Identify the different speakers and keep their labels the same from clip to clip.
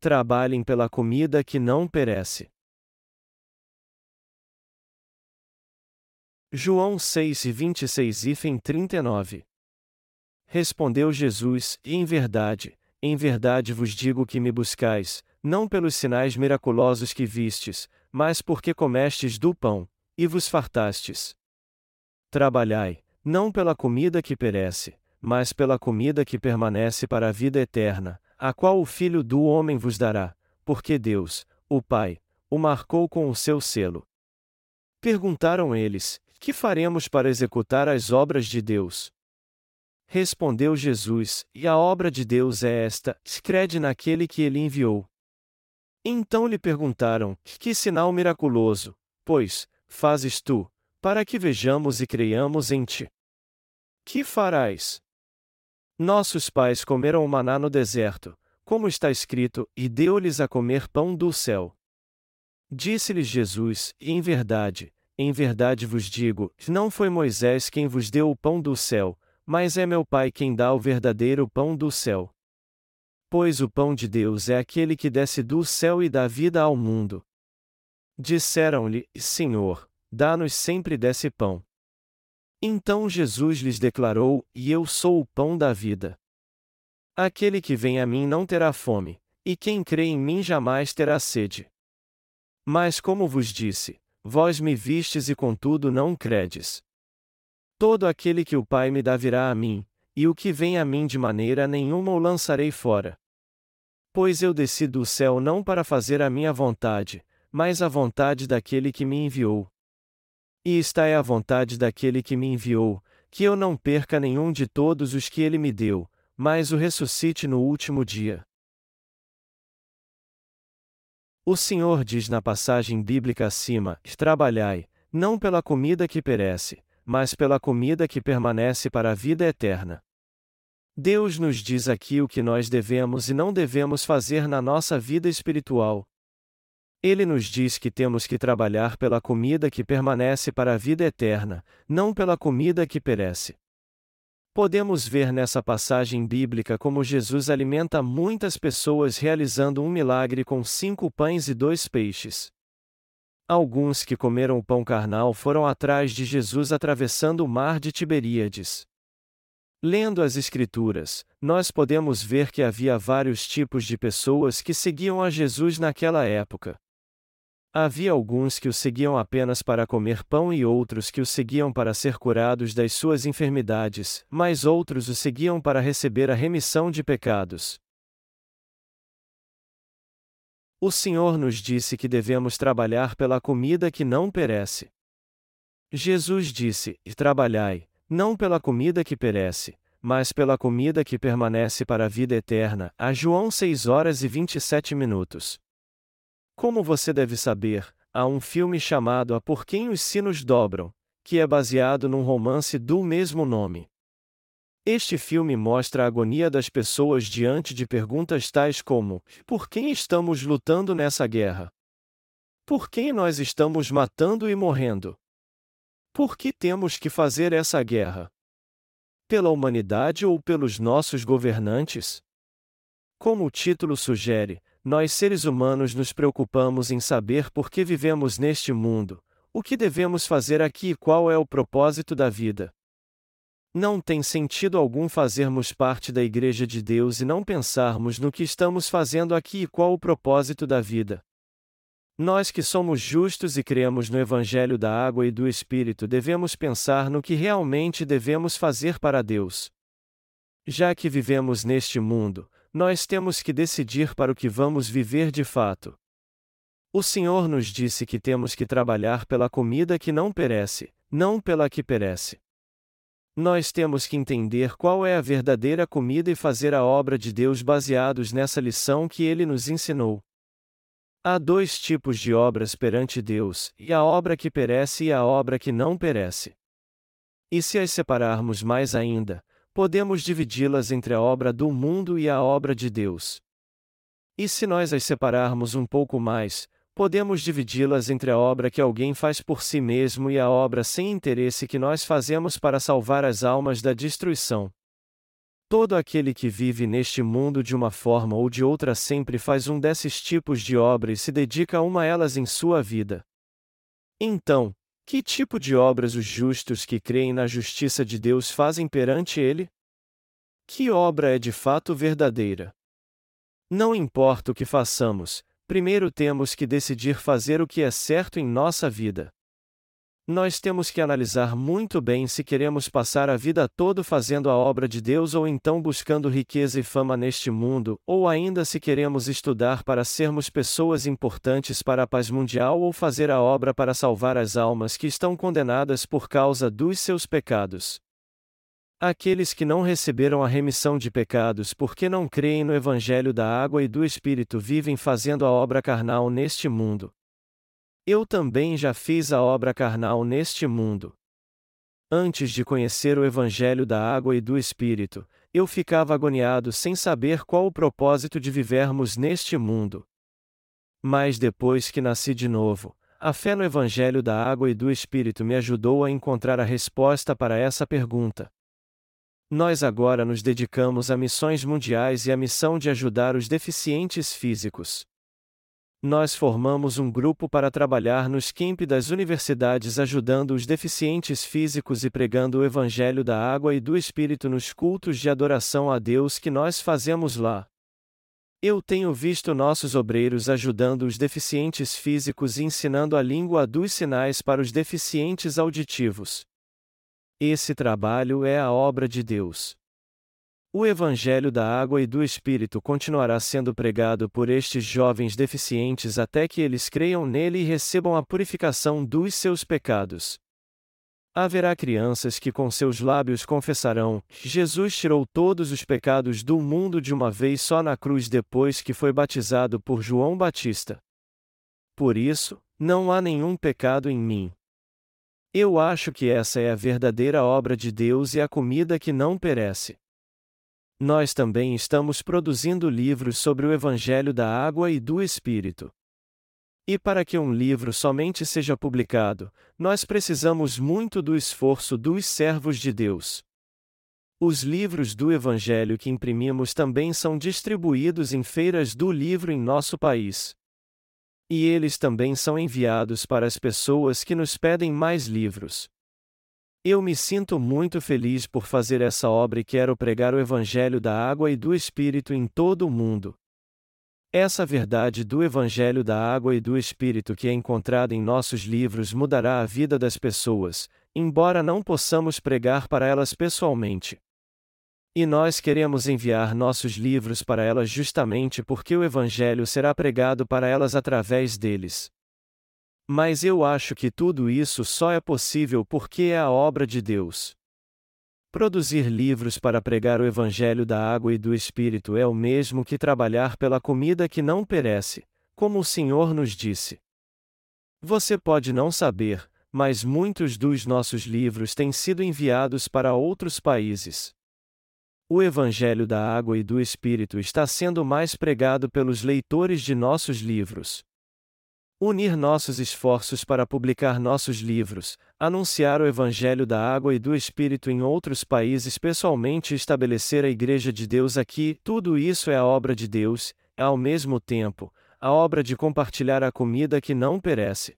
Speaker 1: trabalhem pela comida que não perece. João 6 e 26 e 39 Respondeu Jesus: Em verdade, em verdade vos digo que me buscais, não pelos sinais miraculosos que vistes, mas porque comestes do pão, e vos fartastes. Trabalhai, não pela comida que perece, mas pela comida que permanece para a vida eterna, a qual o Filho do Homem vos dará, porque Deus, o Pai, o marcou com o seu selo. Perguntaram eles: Que faremos para executar as obras de Deus? Respondeu Jesus: E a obra de Deus é esta: crede naquele que ele enviou. Então lhe perguntaram: Que sinal miraculoso, pois, fazes tu, para que vejamos e creiamos em ti? Que farás? Nossos pais comeram o maná no deserto, como está escrito, e deu-lhes a comer pão do céu. Disse-lhes Jesus: Em verdade, em verdade vos digo, não foi Moisés quem vos deu o pão do céu, mas é meu Pai quem dá o verdadeiro pão do céu. Pois o pão de Deus é aquele que desce do céu e dá vida ao mundo. Disseram-lhe: Senhor, dá-nos sempre desse pão. Então Jesus lhes declarou: E eu sou o pão da vida. Aquele que vem a mim não terá fome, e quem crê em mim jamais terá sede. Mas como vos disse, vós me vistes e contudo não credes. Todo aquele que o Pai me dá virá a mim, e o que vem a mim de maneira nenhuma o lançarei fora. Pois eu desci do céu não para fazer a minha vontade, mas a vontade daquele que me enviou. E está é a vontade daquele que me enviou, que eu não perca nenhum de todos os que ele me deu, mas o ressuscite no último dia. O Senhor diz na passagem bíblica acima: Trabalhai, não pela comida que perece, mas pela comida que permanece para a vida eterna. Deus nos diz aqui o que nós devemos e não devemos fazer na nossa vida espiritual. Ele nos diz que temos que trabalhar pela comida que permanece para a vida eterna, não pela comida que perece. Podemos ver nessa passagem bíblica como Jesus alimenta muitas pessoas realizando um milagre com cinco pães e dois peixes. Alguns que comeram o pão carnal foram atrás de Jesus atravessando o mar de Tiberíades. Lendo as Escrituras, nós podemos ver que havia vários tipos de pessoas que seguiam a Jesus naquela época. Havia alguns que o seguiam apenas para comer pão e outros que o seguiam para ser curados das suas enfermidades, mas outros o seguiam para receber a remissão de pecados. O Senhor nos disse que devemos trabalhar pela comida que não perece. Jesus disse: E trabalhai, não pela comida que perece, mas pela comida que permanece para a vida eterna. A João 6 horas e 27 minutos. Como você deve saber, há um filme chamado A Por Quem os Sinos Dobram, que é baseado num romance do mesmo nome. Este filme mostra a agonia das pessoas diante de perguntas tais como: por quem estamos lutando nessa guerra? Por quem nós estamos matando e morrendo? Por que temos que fazer essa guerra? Pela humanidade ou pelos nossos governantes? Como o título sugere, nós seres humanos nos preocupamos em saber por que vivemos neste mundo, o que devemos fazer aqui e qual é o propósito da vida. Não tem sentido algum fazermos parte da Igreja de Deus e não pensarmos no que estamos fazendo aqui e qual o propósito da vida. Nós que somos justos e cremos no Evangelho da Água e do Espírito devemos pensar no que realmente devemos fazer para Deus. Já que vivemos neste mundo, nós temos que decidir para o que vamos viver de fato. O Senhor nos disse que temos que trabalhar pela comida que não perece, não pela que perece. Nós temos que entender qual é a verdadeira comida e fazer a obra de Deus baseados nessa lição que ele nos ensinou. Há dois tipos de obras perante Deus, e a obra que perece e a obra que não perece. E se as separarmos mais ainda, podemos dividi-las entre a obra do mundo e a obra de Deus. E se nós as separarmos um pouco mais, podemos dividi-las entre a obra que alguém faz por si mesmo e a obra sem interesse que nós fazemos para salvar as almas da destruição. Todo aquele que vive neste mundo de uma forma ou de outra sempre faz um desses tipos de obras e se dedica a uma elas em sua vida. Então, que tipo de obras os justos que creem na justiça de Deus fazem perante Ele? Que obra é de fato verdadeira? Não importa o que façamos, primeiro temos que decidir fazer o que é certo em nossa vida. Nós temos que analisar muito bem se queremos passar a vida toda fazendo a obra de Deus ou então buscando riqueza e fama neste mundo, ou ainda se queremos estudar para sermos pessoas importantes para a paz mundial ou fazer a obra para salvar as almas que estão condenadas por causa dos seus pecados. Aqueles que não receberam a remissão de pecados porque não creem no Evangelho da água e do Espírito vivem fazendo a obra carnal neste mundo. Eu também já fiz a obra carnal neste mundo. Antes de conhecer o Evangelho da água e do Espírito, eu ficava agoniado sem saber qual o propósito de vivermos neste mundo. Mas depois que nasci de novo, a fé no Evangelho da água e do Espírito me ajudou a encontrar a resposta para essa pergunta. Nós agora nos dedicamos a missões mundiais e à missão de ajudar os deficientes físicos. Nós formamos um grupo para trabalhar nos campi das universidades ajudando os deficientes físicos e pregando o Evangelho da água e do Espírito nos cultos de adoração a Deus que nós fazemos lá. Eu tenho visto nossos obreiros ajudando os deficientes físicos e ensinando a língua dos sinais para os deficientes auditivos. Esse trabalho é a obra de Deus. O Evangelho da Água e do Espírito continuará sendo pregado por estes jovens deficientes até que eles creiam nele e recebam a purificação dos seus pecados. Haverá crianças que com seus lábios confessarão: Jesus tirou todos os pecados do mundo de uma vez só na cruz depois que foi batizado por João Batista. Por isso, não há nenhum pecado em mim. Eu acho que essa é a verdadeira obra de Deus e a comida que não perece. Nós também estamos produzindo livros sobre o Evangelho da Água e do Espírito. E para que um livro somente seja publicado, nós precisamos muito do esforço dos servos de Deus. Os livros do Evangelho que imprimimos também são distribuídos em feiras do livro em nosso país. E eles também são enviados para as pessoas que nos pedem mais livros. Eu me sinto muito feliz por fazer essa obra e quero pregar o Evangelho da água e do Espírito em todo o mundo. Essa verdade do Evangelho da água e do Espírito que é encontrada em nossos livros mudará a vida das pessoas, embora não possamos pregar para elas pessoalmente. E nós queremos enviar nossos livros para elas justamente porque o Evangelho será pregado para elas através deles. Mas eu acho que tudo isso só é possível porque é a obra de Deus. Produzir livros para pregar o Evangelho da água e do Espírito é o mesmo que trabalhar pela comida que não perece, como o Senhor nos disse. Você pode não saber, mas muitos dos nossos livros têm sido enviados para outros países. O Evangelho da água e do Espírito está sendo mais pregado pelos leitores de nossos livros. Unir nossos esforços para publicar nossos livros, anunciar o Evangelho da água e do Espírito em outros países, pessoalmente estabelecer a Igreja de Deus aqui, tudo isso é a obra de Deus, é ao mesmo tempo, a obra de compartilhar a comida que não perece.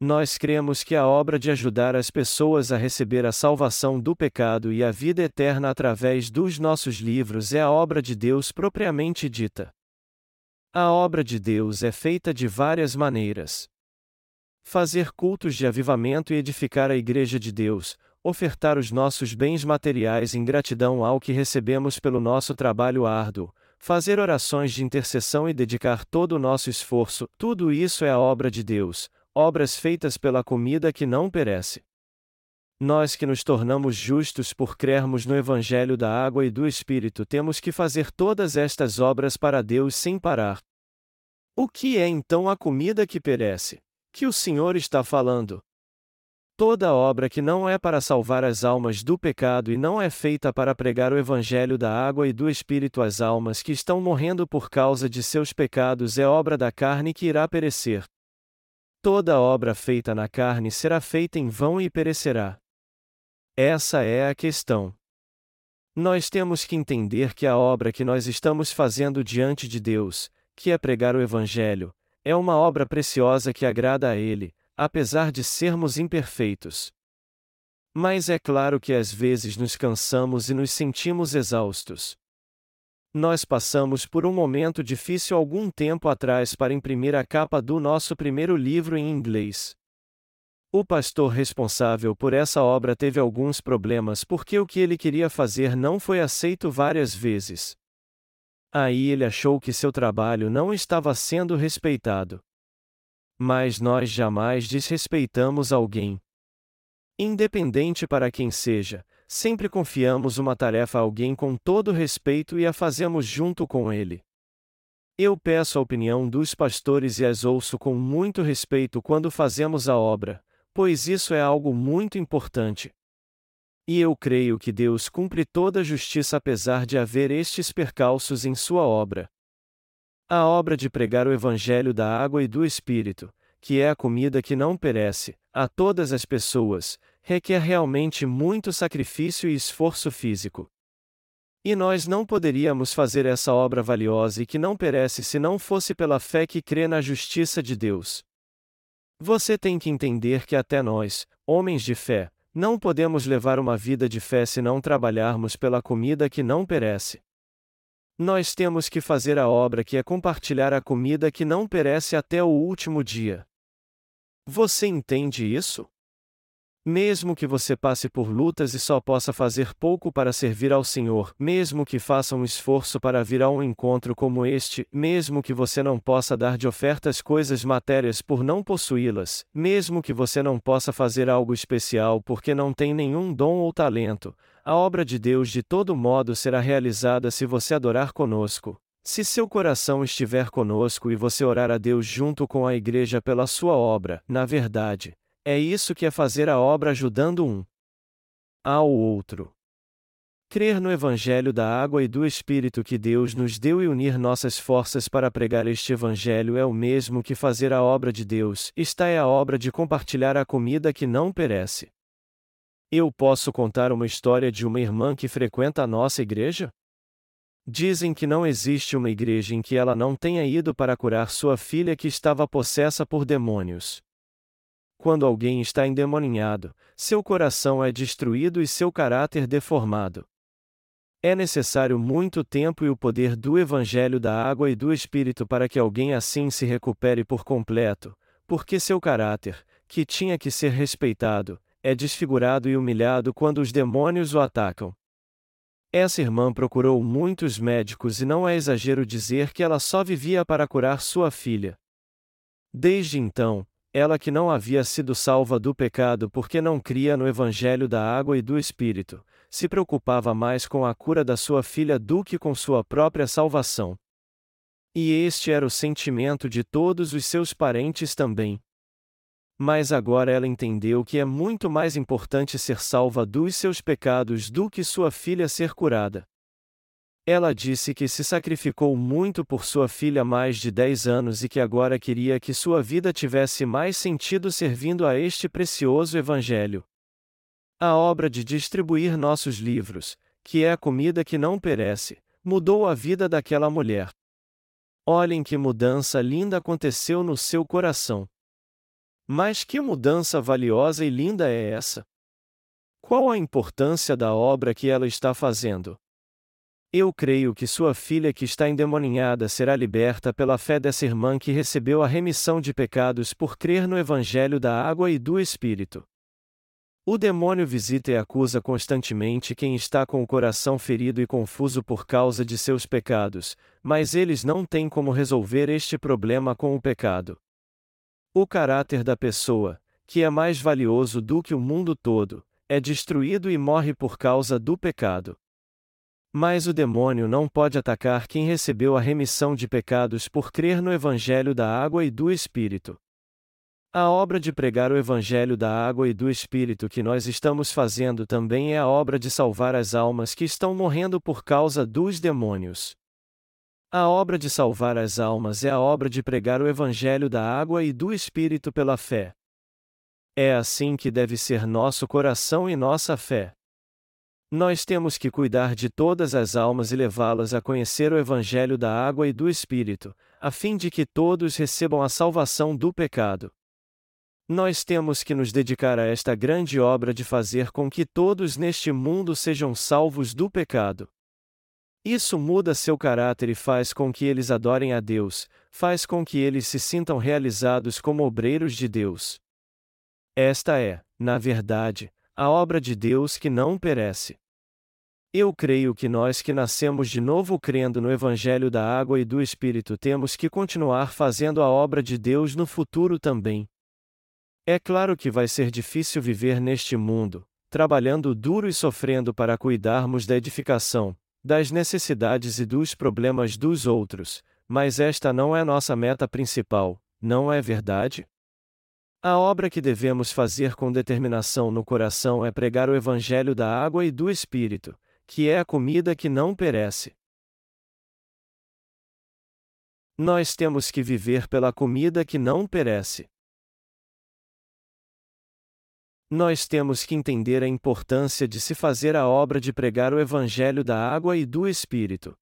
Speaker 1: Nós cremos que a obra de ajudar as pessoas a receber a salvação do pecado e a vida eterna através dos nossos livros é a obra de Deus propriamente dita. A obra de Deus é feita de várias maneiras. Fazer cultos de avivamento e edificar a Igreja de Deus, ofertar os nossos bens materiais em gratidão ao que recebemos pelo nosso trabalho árduo, fazer orações de intercessão e dedicar todo o nosso esforço, tudo isso é a obra de Deus, obras feitas pela comida que não perece. Nós que nos tornamos justos por crermos no Evangelho da água e do Espírito temos que fazer todas estas obras para Deus sem parar. O que é então a comida que perece? Que o Senhor está falando? Toda obra que não é para salvar as almas do pecado e não é feita para pregar o Evangelho da água e do Espírito às almas que estão morrendo por causa de seus pecados é obra da carne que irá perecer. Toda obra feita na carne será feita em vão e perecerá. Essa é a questão. Nós temos que entender que a obra que nós estamos fazendo diante de Deus, que é pregar o Evangelho, é uma obra preciosa que agrada a Ele, apesar de sermos imperfeitos. Mas é claro que às vezes nos cansamos e nos sentimos exaustos. Nós passamos por um momento difícil algum tempo atrás para imprimir a capa do nosso primeiro livro em inglês. O pastor responsável por essa obra teve alguns problemas porque o que ele queria fazer não foi aceito várias vezes. Aí ele achou que seu trabalho não estava sendo respeitado. Mas nós jamais desrespeitamos alguém. Independente para quem seja, sempre confiamos uma tarefa a alguém com todo respeito e a fazemos junto com ele. Eu peço a opinião dos pastores e as ouço com muito respeito quando fazemos a obra, pois isso é algo muito importante. E eu creio que Deus cumpre toda a justiça apesar de haver estes percalços em sua obra. A obra de pregar o Evangelho da água e do Espírito, que é a comida que não perece, a todas as pessoas, requer realmente muito sacrifício e esforço físico. E nós não poderíamos fazer essa obra valiosa e que não perece se não fosse pela fé que crê na justiça de Deus. Você tem que entender que até nós, homens de fé, não podemos levar uma vida de fé se não trabalharmos pela comida que não perece. Nós temos que fazer a obra que é compartilhar a comida que não perece até o último dia. Você entende isso? Mesmo que você passe por lutas e só possa fazer pouco para servir ao Senhor, mesmo que faça um esforço para vir a um encontro como este, mesmo que você não possa dar de ofertas coisas matérias por não possuí-las, mesmo que você não possa fazer algo especial porque não tem nenhum dom ou talento, a obra de Deus de todo modo será realizada se você adorar conosco. Se seu coração estiver conosco e você orar a Deus junto com a igreja pela sua obra, na verdade, é isso que é fazer a obra ajudando um ao outro. Crer no Evangelho da água e do Espírito que Deus nos deu e unir nossas forças para pregar este Evangelho é o mesmo que fazer a obra de Deus, esta é a obra de compartilhar a comida que não perece. Eu posso contar uma história de uma irmã que frequenta a nossa igreja? Dizem que não existe uma igreja em que ela não tenha ido para curar sua filha que estava possessa por demônios. Quando alguém está endemoninhado, seu coração é destruído e seu caráter deformado. É necessário muito tempo e o poder do Evangelho da água e do Espírito para que alguém assim se recupere por completo, porque seu caráter, que tinha que ser respeitado, é desfigurado e humilhado quando os demônios o atacam. Essa irmã procurou muitos médicos e não é exagero dizer que ela só vivia para curar sua filha. Desde então, ela que não havia sido salva do pecado porque não cria no Evangelho da água e do Espírito, se preocupava mais com a cura da sua filha do que com sua própria salvação. E este era o sentimento de todos os seus parentes também. Mas agora ela entendeu que é muito mais importante ser salva dos seus pecados do que sua filha ser curada. Ela disse que se sacrificou muito por sua filha há mais de 10 anos e que agora queria que sua vida tivesse mais sentido servindo a este precioso Evangelho. A obra de distribuir nossos livros, que é a comida que não perece, mudou a vida daquela mulher. Olhem que mudança linda aconteceu no seu coração. Mas que mudança valiosa e linda é essa? Qual a importância da obra que ela está fazendo? Eu creio que sua filha que está endemoninhada será liberta pela fé dessa irmã que recebeu a remissão de pecados por crer no Evangelho da água e do Espírito. O demônio visita e acusa constantemente quem está com o coração ferido e confuso por causa de seus pecados, mas eles não têm como resolver este problema com o pecado. O caráter da pessoa, que é mais valioso do que o mundo todo, é destruído e morre por causa do pecado. Mas o demônio não pode atacar quem recebeu a remissão de pecados por crer no Evangelho da água e do Espírito. A obra de pregar o Evangelho da água e do Espírito que nós estamos fazendo também é a obra de salvar as almas que estão morrendo por causa dos demônios. A obra de salvar as almas é a obra de pregar o Evangelho da água e do Espírito pela fé. É assim que deve ser nosso coração e nossa fé. Nós temos que cuidar de todas as almas e levá-las a conhecer o Evangelho da água e do Espírito, a fim de que todos recebam a salvação do pecado. Nós temos que nos dedicar a esta grande obra de fazer com que todos neste mundo sejam salvos do pecado. Isso muda seu caráter e faz com que eles adorem a Deus, faz com que eles se sintam realizados como obreiros de Deus. Esta é, na verdade, a obra de Deus que não perece. Eu creio que nós que nascemos de novo crendo no Evangelho da Água e do Espírito temos que continuar fazendo a obra de Deus no futuro também. É claro que vai ser difícil viver neste mundo, trabalhando duro e sofrendo para cuidarmos da edificação, das necessidades e dos problemas dos outros, mas esta não é nossa meta principal, não é verdade? A obra que devemos fazer com determinação no coração é pregar o Evangelho da água e do Espírito, que é a comida que não perece. Nós temos que viver pela comida que não perece. Nós temos que entender a importância de se fazer a obra de pregar o Evangelho da água e do Espírito.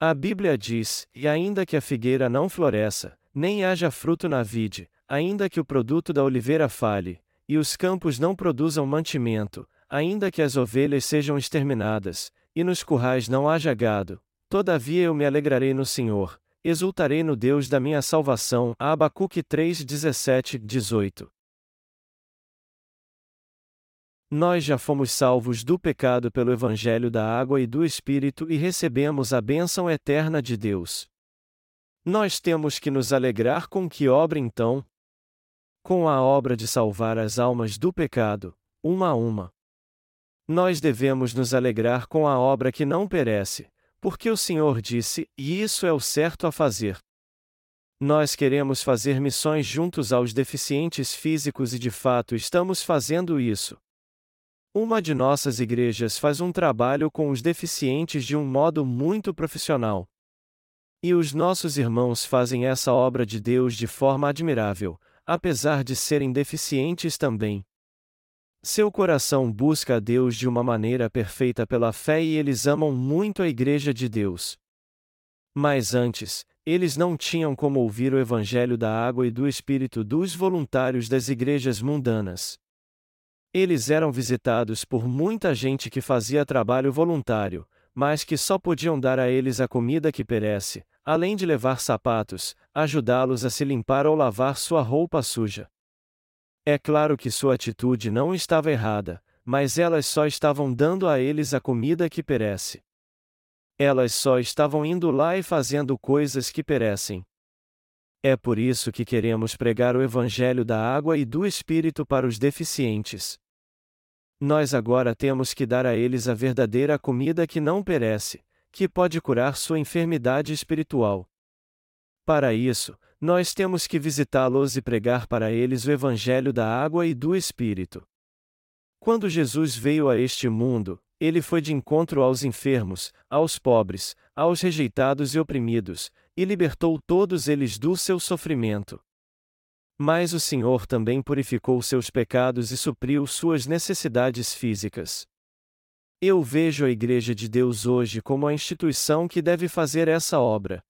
Speaker 1: A Bíblia diz: E ainda que a figueira não floresça, nem haja fruto na vide, ainda que o produto da oliveira fale, e os campos não produzam mantimento, ainda que as ovelhas sejam exterminadas, e nos currais não haja gado, todavia eu me alegrarei no Senhor, exultarei no Deus da minha salvação. Abacuque 3, 17, 18. Nós já fomos salvos do pecado pelo Evangelho da água e do Espírito e recebemos a bênção eterna de Deus. Nós temos que nos alegrar com que obra então? Com a obra de salvar as almas do pecado, uma a uma. Nós devemos nos alegrar com a obra que não perece, porque o Senhor disse, e isso é o certo a fazer. Nós queremos fazer missões juntos aos deficientes físicos e de fato estamos fazendo isso. Uma de nossas igrejas faz um trabalho com os deficientes de um modo muito profissional. E os nossos irmãos fazem essa obra de Deus de forma admirável, apesar de serem deficientes também. Seu coração busca a Deus de uma maneira perfeita pela fé e eles amam muito a Igreja de Deus. Mas antes, eles não tinham como ouvir o Evangelho da água e do Espírito dos voluntários das igrejas mundanas. Eles eram visitados por muita gente que fazia trabalho voluntário, mas que só podiam dar a eles a comida que perece, além de levar sapatos, ajudá-los a se limpar ou lavar sua roupa suja. É claro que sua atitude não estava errada, mas elas só estavam dando a eles a comida que perece. Elas só estavam indo lá e fazendo coisas que perecem. É por isso que queremos pregar o Evangelho da água e do Espírito para os deficientes. Nós agora temos que dar a eles a verdadeira comida que não perece, que pode curar sua enfermidade espiritual. Para isso, nós temos que visitá-los e pregar para eles o Evangelho da água e do Espírito. Quando Jesus veio a este mundo, ele foi de encontro aos enfermos, aos pobres, aos rejeitados e oprimidos, e libertou todos eles do seu sofrimento. Mas o Senhor também purificou seus pecados e supriu suas necessidades físicas. Eu vejo a Igreja de Deus hoje como a instituição que deve fazer essa obra.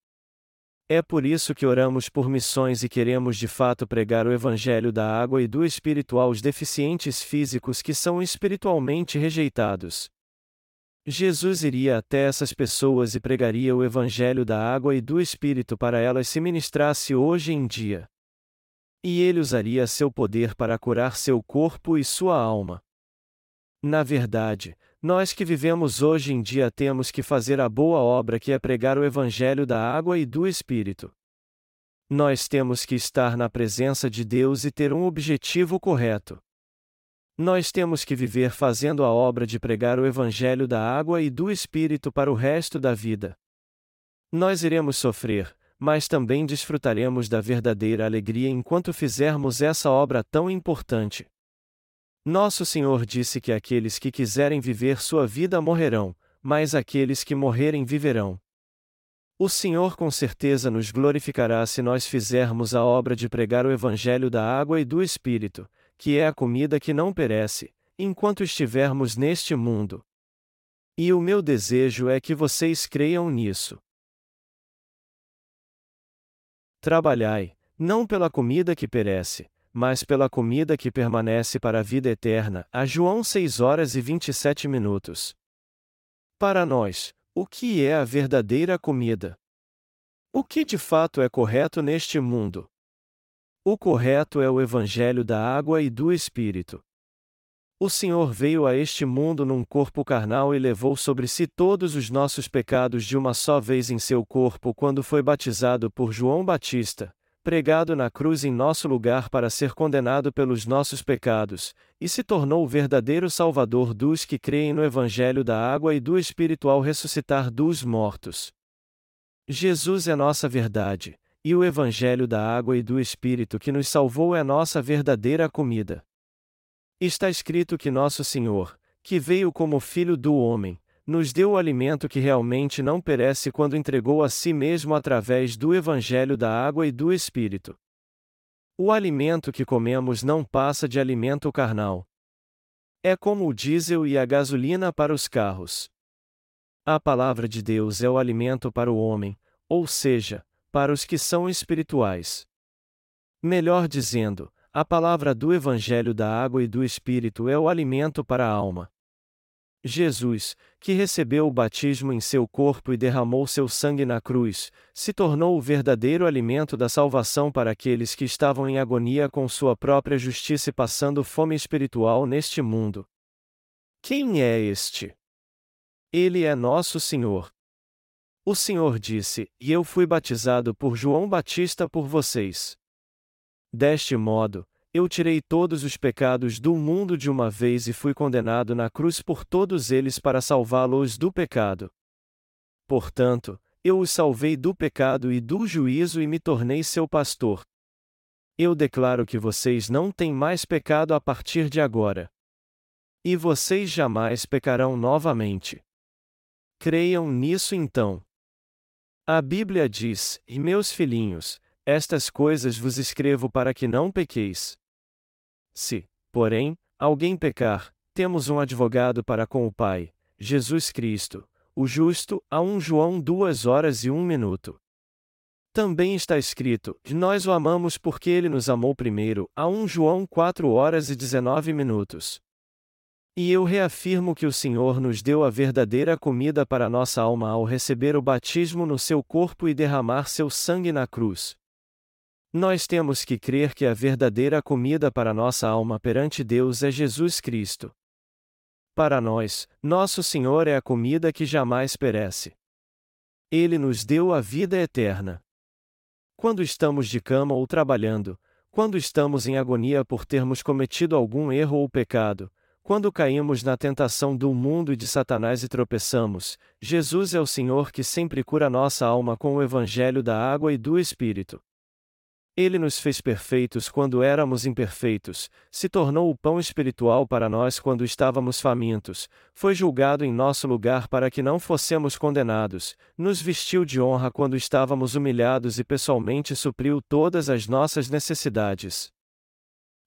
Speaker 1: É por isso que oramos por missões e queremos de fato pregar o Evangelho da água e do Espírito aos deficientes físicos que são espiritualmente rejeitados. Jesus iria até essas pessoas e pregaria o Evangelho da água e do Espírito para elas se ministrasse hoje em dia. E ele usaria seu poder para curar seu corpo e sua alma. Na verdade, nós que vivemos hoje em dia temos que fazer a boa obra que é pregar o Evangelho da água e do Espírito. Nós temos que estar na presença de Deus e ter um objetivo correto. Nós temos que viver fazendo a obra de pregar o Evangelho da água e do Espírito para o resto da vida. Nós iremos sofrer, mas também desfrutaremos da verdadeira alegria enquanto fizermos essa obra tão importante. Nosso Senhor disse que aqueles que quiserem viver sua vida morrerão, mas aqueles que morrerem viverão. O Senhor com certeza nos glorificará se nós fizermos a obra de pregar o Evangelho da água e do Espírito, que é a comida que não perece, enquanto estivermos neste mundo. E o meu desejo é que vocês creiam nisso. Trabalhai, não pela comida que perece, mas pela comida que permanece para a vida eterna. A João 6 horas e 27 minutos. Para nós, o que é a verdadeira comida? O que de fato é correto neste mundo? O correto é o Evangelho da água e do Espírito. O Senhor veio a este mundo num corpo carnal e levou sobre si todos os nossos pecados de uma só vez em seu corpo quando foi batizado por João Batista, pregado na cruz em nosso lugar para ser condenado pelos nossos pecados, e se tornou o verdadeiro Salvador dos que creem no Evangelho da água e do Espírito ao ressuscitar dos mortos. Jesus é nossa verdade, e o Evangelho da água e do Espírito que nos salvou é nossa verdadeira comida. Está escrito que nosso Senhor, que veio como Filho do Homem, nos deu o alimento que realmente não perece quando entregou a si mesmo através do Evangelho da água e do Espírito. O alimento que comemos não passa de alimento carnal. É como o diesel e a gasolina para os carros. A palavra de Deus é o alimento para o homem, ou seja, para os que são espirituais. Melhor dizendo, a palavra do Evangelho da água e do Espírito é o alimento para a alma. Jesus, que recebeu o batismo em seu corpo e derramou seu sangue na cruz, se tornou o verdadeiro alimento da salvação para aqueles que estavam em agonia com sua própria justiça e passando fome espiritual neste mundo. Quem é este? Ele é nosso Senhor. O Senhor disse: E eu fui batizado por João Batista por vocês. Deste modo, eu tirei todos os pecados do mundo de uma vez e fui condenado na cruz por todos eles para salvá-los do pecado. Portanto, eu os salvei do pecado e do juízo e me tornei seu pastor. Eu declaro que vocês não têm mais pecado a partir de agora. E vocês jamais pecarão novamente. Creiam nisso então. A Bíblia diz: E meus filhinhos, estas coisas vos escrevo para que não pequeis. Se, porém, alguém pecar, temos um advogado para com o Pai, Jesus Cristo, o justo, a 1 João 2 horas e 1 minuto. Também está escrito: Nós o amamos porque ele nos amou primeiro, a 1 João 4 horas e 19 minutos. E eu reafirmo que o Senhor nos deu a verdadeira comida para nossa alma ao receber o batismo no seu corpo e derramar seu sangue na cruz. Nós temos que crer que a verdadeira comida para nossa alma perante Deus é Jesus Cristo. Para nós, nosso Senhor é a comida que jamais perece. Ele nos deu a vida eterna. Quando estamos de cama ou trabalhando, quando estamos em agonia por termos cometido algum erro ou pecado, quando caímos na tentação do mundo e de Satanás e tropeçamos, Jesus é o Senhor que sempre cura nossa alma com o Evangelho da água e do Espírito. Ele nos fez perfeitos quando éramos imperfeitos, se tornou o pão espiritual para nós quando estávamos famintos, foi julgado em nosso lugar para que não fossemos condenados, nos vestiu de honra quando estávamos humilhados e pessoalmente supriu todas as nossas necessidades.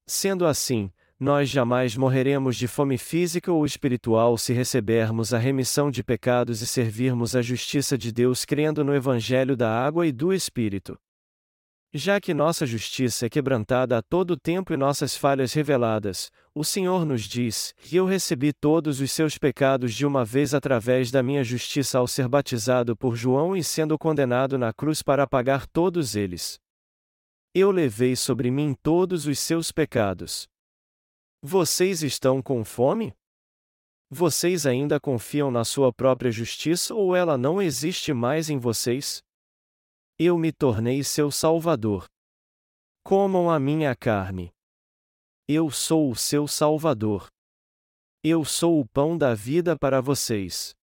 Speaker 1: Sendo assim, nós jamais morreremos de fome física ou espiritual se recebermos a remissão de pecados e servirmos a justiça de Deus crendo no Evangelho da água e do Espírito. Já que nossa justiça é quebrantada a todo tempo e nossas falhas reveladas, o Senhor nos diz: Eu recebi todos os seus pecados de uma vez através da minha justiça ao ser batizado por João e sendo condenado na cruz para pagar todos eles. Eu levei sobre mim todos os seus pecados. Vocês estão com fome? Vocês ainda confiam na sua própria justiça ou ela não existe mais em vocês? Eu me tornei seu Salvador. Comam a minha carne. Eu sou o seu Salvador. Eu sou o pão da vida para vocês.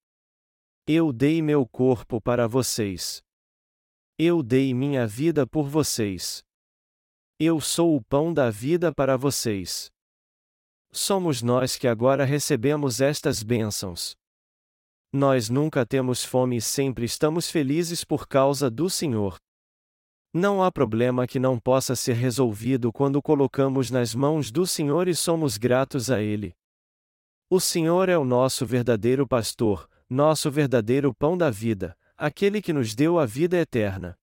Speaker 1: Eu dei meu corpo para vocês. Eu dei minha vida por vocês. Eu sou o pão da vida para vocês. Somos nós que agora recebemos estas bênçãos. Nós nunca temos fome e sempre estamos felizes por causa do Senhor. Não há problema que não possa ser resolvido quando colocamos nas mãos do Senhor e somos gratos a Ele. O Senhor é o nosso verdadeiro pastor, nosso verdadeiro pão da vida, aquele que nos deu a vida eterna.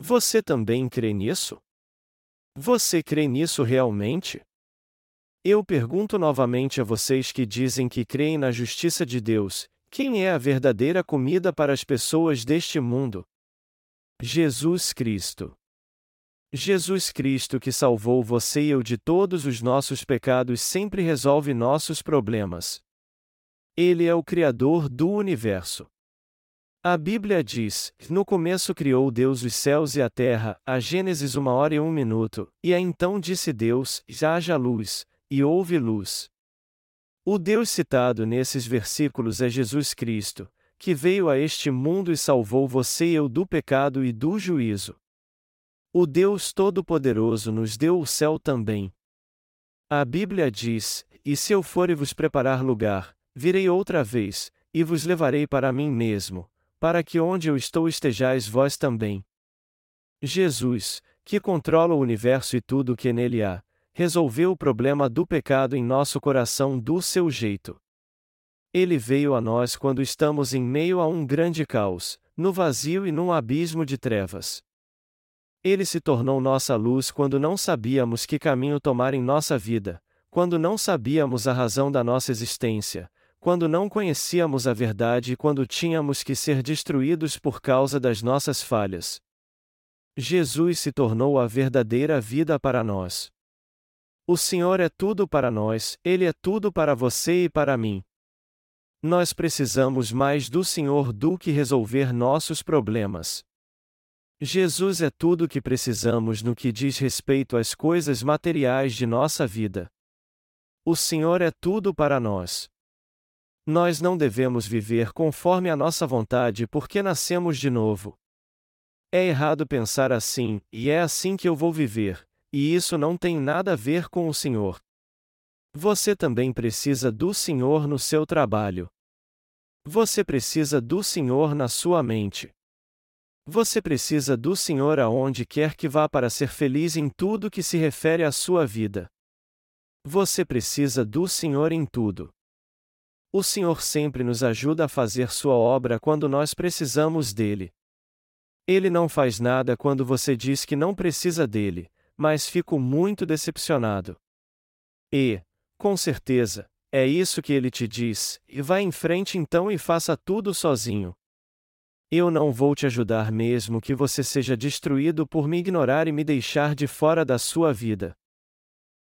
Speaker 1: Você também crê nisso? Você crê nisso realmente? Eu pergunto novamente a vocês que dizem que creem na justiça de Deus: quem é a verdadeira comida para as pessoas deste mundo? Jesus Cristo. Jesus Cristo que salvou você e eu de todos os nossos pecados sempre resolve nossos problemas. Ele é o Criador do universo. A Bíblia diz: No começo criou Deus os céus e a terra, a Gênesis uma hora e um minuto, e então disse Deus: haja luz, e houve luz. O Deus citado nesses versículos é Jesus Cristo, que veio a este mundo e salvou você e eu do pecado e do juízo. O Deus Todo-Poderoso nos deu o céu também. A Bíblia diz: E se eu for e vos preparar lugar, virei outra vez, e vos levarei para mim mesmo, para que onde eu estou estejais vós também. Jesus, que controla o universo e tudo o que nele há, resolveu o problema do pecado em nosso coração do seu jeito. Ele veio a nós quando estamos em meio a um grande caos, no vazio e num abismo de trevas. Ele se tornou nossa luz quando não sabíamos que caminho tomar em nossa vida, quando não sabíamos a razão da nossa existência, quando não conhecíamos a verdade e quando tínhamos que ser destruídos por causa das nossas falhas. Jesus se tornou a verdadeira vida para nós. O Senhor é tudo para nós, Ele é tudo para você e para mim. Nós precisamos mais do Senhor do que resolver nossos problemas. Jesus é tudo o que precisamos no que diz respeito às coisas materiais de nossa vida. O Senhor é tudo para nós. Nós não devemos viver conforme a nossa vontade porque nascemos de novo. É errado pensar assim, e é assim que eu vou viver, e isso não tem nada a ver com o Senhor. Você também precisa do Senhor no seu trabalho. Você precisa do Senhor na sua mente. Você precisa do Senhor aonde quer que vá para ser feliz em tudo que se refere à sua vida. Você precisa do Senhor em tudo. O Senhor sempre nos ajuda a fazer sua obra quando nós precisamos dele. Ele não faz nada quando você diz que não precisa dele, mas fico muito decepcionado. E, com certeza, é isso que ele te diz, e vá em frente então e faça tudo sozinho. Eu não vou te ajudar mesmo que você seja destruído por me ignorar e me deixar de fora da sua vida.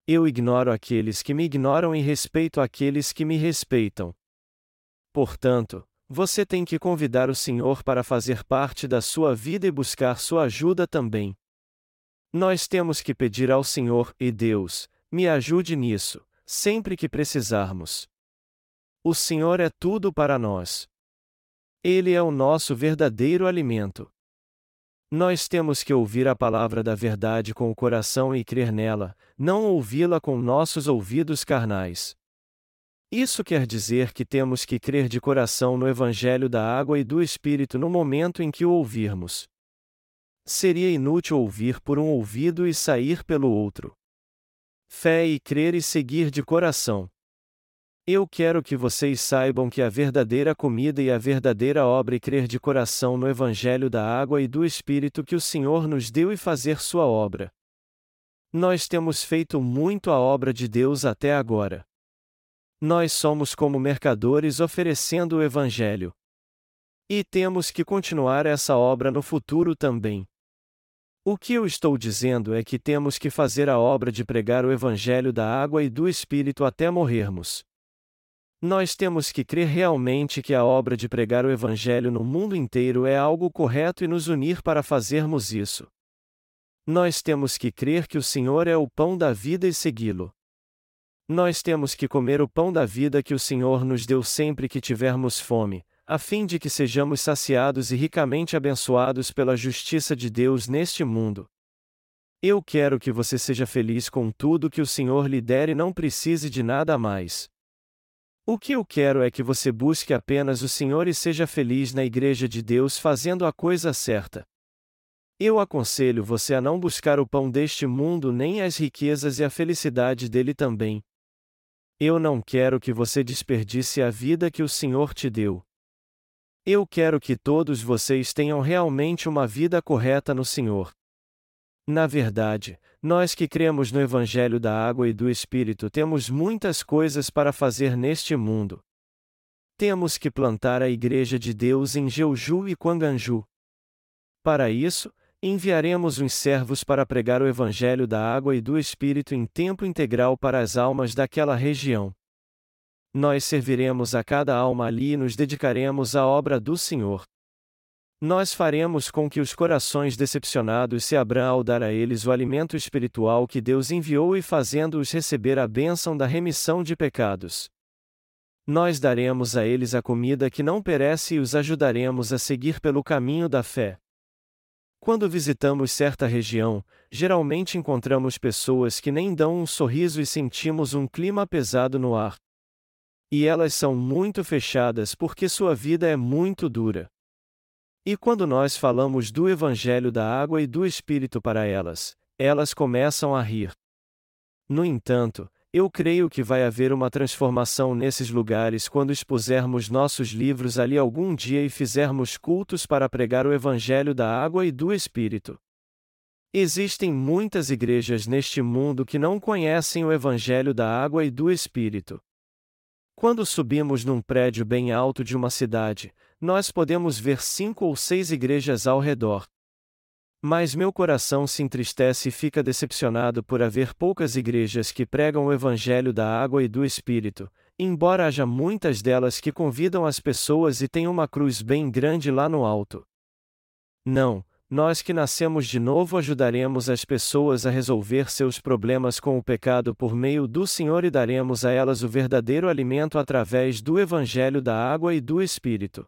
Speaker 1: Eu ignoro aqueles que me ignoram e respeito aqueles que me respeitam. Portanto, você tem que convidar o Senhor para fazer parte da sua vida e buscar sua ajuda também. Nós temos que pedir ao Senhor, e Deus, me ajude nisso, sempre que precisarmos. O Senhor é tudo para nós. Ele é o nosso verdadeiro alimento. Nós temos que ouvir a palavra da verdade com o coração e crer nela, não ouvi-la com nossos ouvidos carnais. Isso quer dizer que temos que crer de coração no Evangelho da água e do Espírito no momento em que o ouvirmos. Seria inútil ouvir por um ouvido e sair pelo outro. Fé e crer e seguir de coração. Eu quero que vocês saibam que a verdadeira comida e a verdadeira obra é crer de coração no Evangelho da água e do Espírito que o Senhor nos deu e fazer sua obra. Nós temos feito muito a obra de Deus até agora. Nós somos como mercadores oferecendo o Evangelho. E temos que continuar essa obra no futuro também. O que eu estou dizendo é que temos que fazer a obra de pregar o Evangelho da água e do Espírito até morrermos. Nós temos que crer realmente que a obra de pregar o Evangelho no mundo inteiro é algo correto e nos unir para fazermos isso. Nós temos que crer que o Senhor é o pão da vida e segui-lo. Nós temos que comer o pão da vida que o Senhor nos deu sempre que tivermos fome, a fim de que sejamos saciados e ricamente abençoados pela justiça de Deus neste mundo. Eu quero que você seja feliz com tudo que o Senhor lhe der e não precise de nada mais. O que eu quero é que você busque apenas o Senhor e seja feliz na Igreja de Deus fazendo a coisa certa. Eu aconselho você a não buscar o pão deste mundo nem as riquezas e a felicidade dele também. Eu não quero que você desperdice a vida que o Senhor te deu. Eu quero que todos vocês tenham realmente uma vida correta no Senhor. Na verdade, nós que cremos no Evangelho da Água e do Espírito temos muitas coisas para fazer neste mundo. Temos que plantar a Igreja de Deus em Jeju e Quanganju. Para isso, enviaremos uns servos para pregar o Evangelho da Água e do Espírito em tempo integral para as almas daquela região. Nós serviremos a cada alma ali e nos dedicaremos à obra do Senhor. Nós faremos com que os corações decepcionados se abram ao dar a eles o alimento espiritual que Deus enviou e fazendo-os receber a bênção da remissão de pecados. Nós daremos a eles a comida que não perece e os ajudaremos a seguir pelo caminho da fé. Quando visitamos certa região, geralmente encontramos pessoas que nem dão um sorriso e sentimos um clima pesado no ar. E elas são muito fechadas porque sua vida é muito dura. E quando nós falamos do Evangelho da água e do Espírito para elas, elas começam a rir. No entanto, eu creio que vai haver uma transformação nesses lugares quando expusermos nossos livros ali algum dia e fizermos cultos para pregar o Evangelho da água e do Espírito. Existem muitas igrejas neste mundo que não conhecem o Evangelho da água e do Espírito. Quando subimos num prédio bem alto de uma cidade, nós podemos ver cinco ou seis igrejas ao redor. Mas meu coração se entristece e fica decepcionado por haver poucas igrejas que pregam o Evangelho da água e do Espírito, embora haja muitas delas que convidam as pessoas e têm uma cruz bem grande lá no alto. Não, nós que nascemos de novo ajudaremos as pessoas a resolver seus problemas com o pecado por meio do Senhor e daremos a elas o verdadeiro alimento através do Evangelho da água e do Espírito.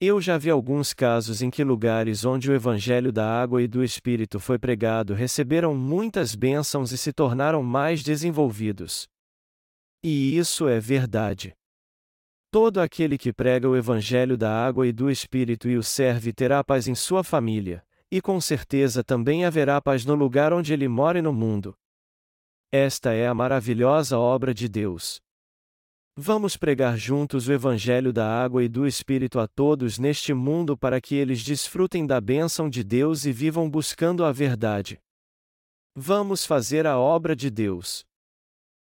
Speaker 1: Eu já vi alguns casos em que lugares onde o Evangelho da água e do Espírito foi pregado receberam muitas bênçãos e se tornaram mais desenvolvidos. E isso é verdade. Todo aquele que prega o Evangelho da água e do Espírito e o serve terá paz em sua família, e com certeza também haverá paz no lugar onde ele mora e no mundo. Esta é a maravilhosa obra de Deus. Vamos pregar juntos o Evangelho da água e do Espírito a todos neste mundo para que eles desfrutem da bênção de Deus e vivam buscando a verdade. Vamos fazer a obra de Deus.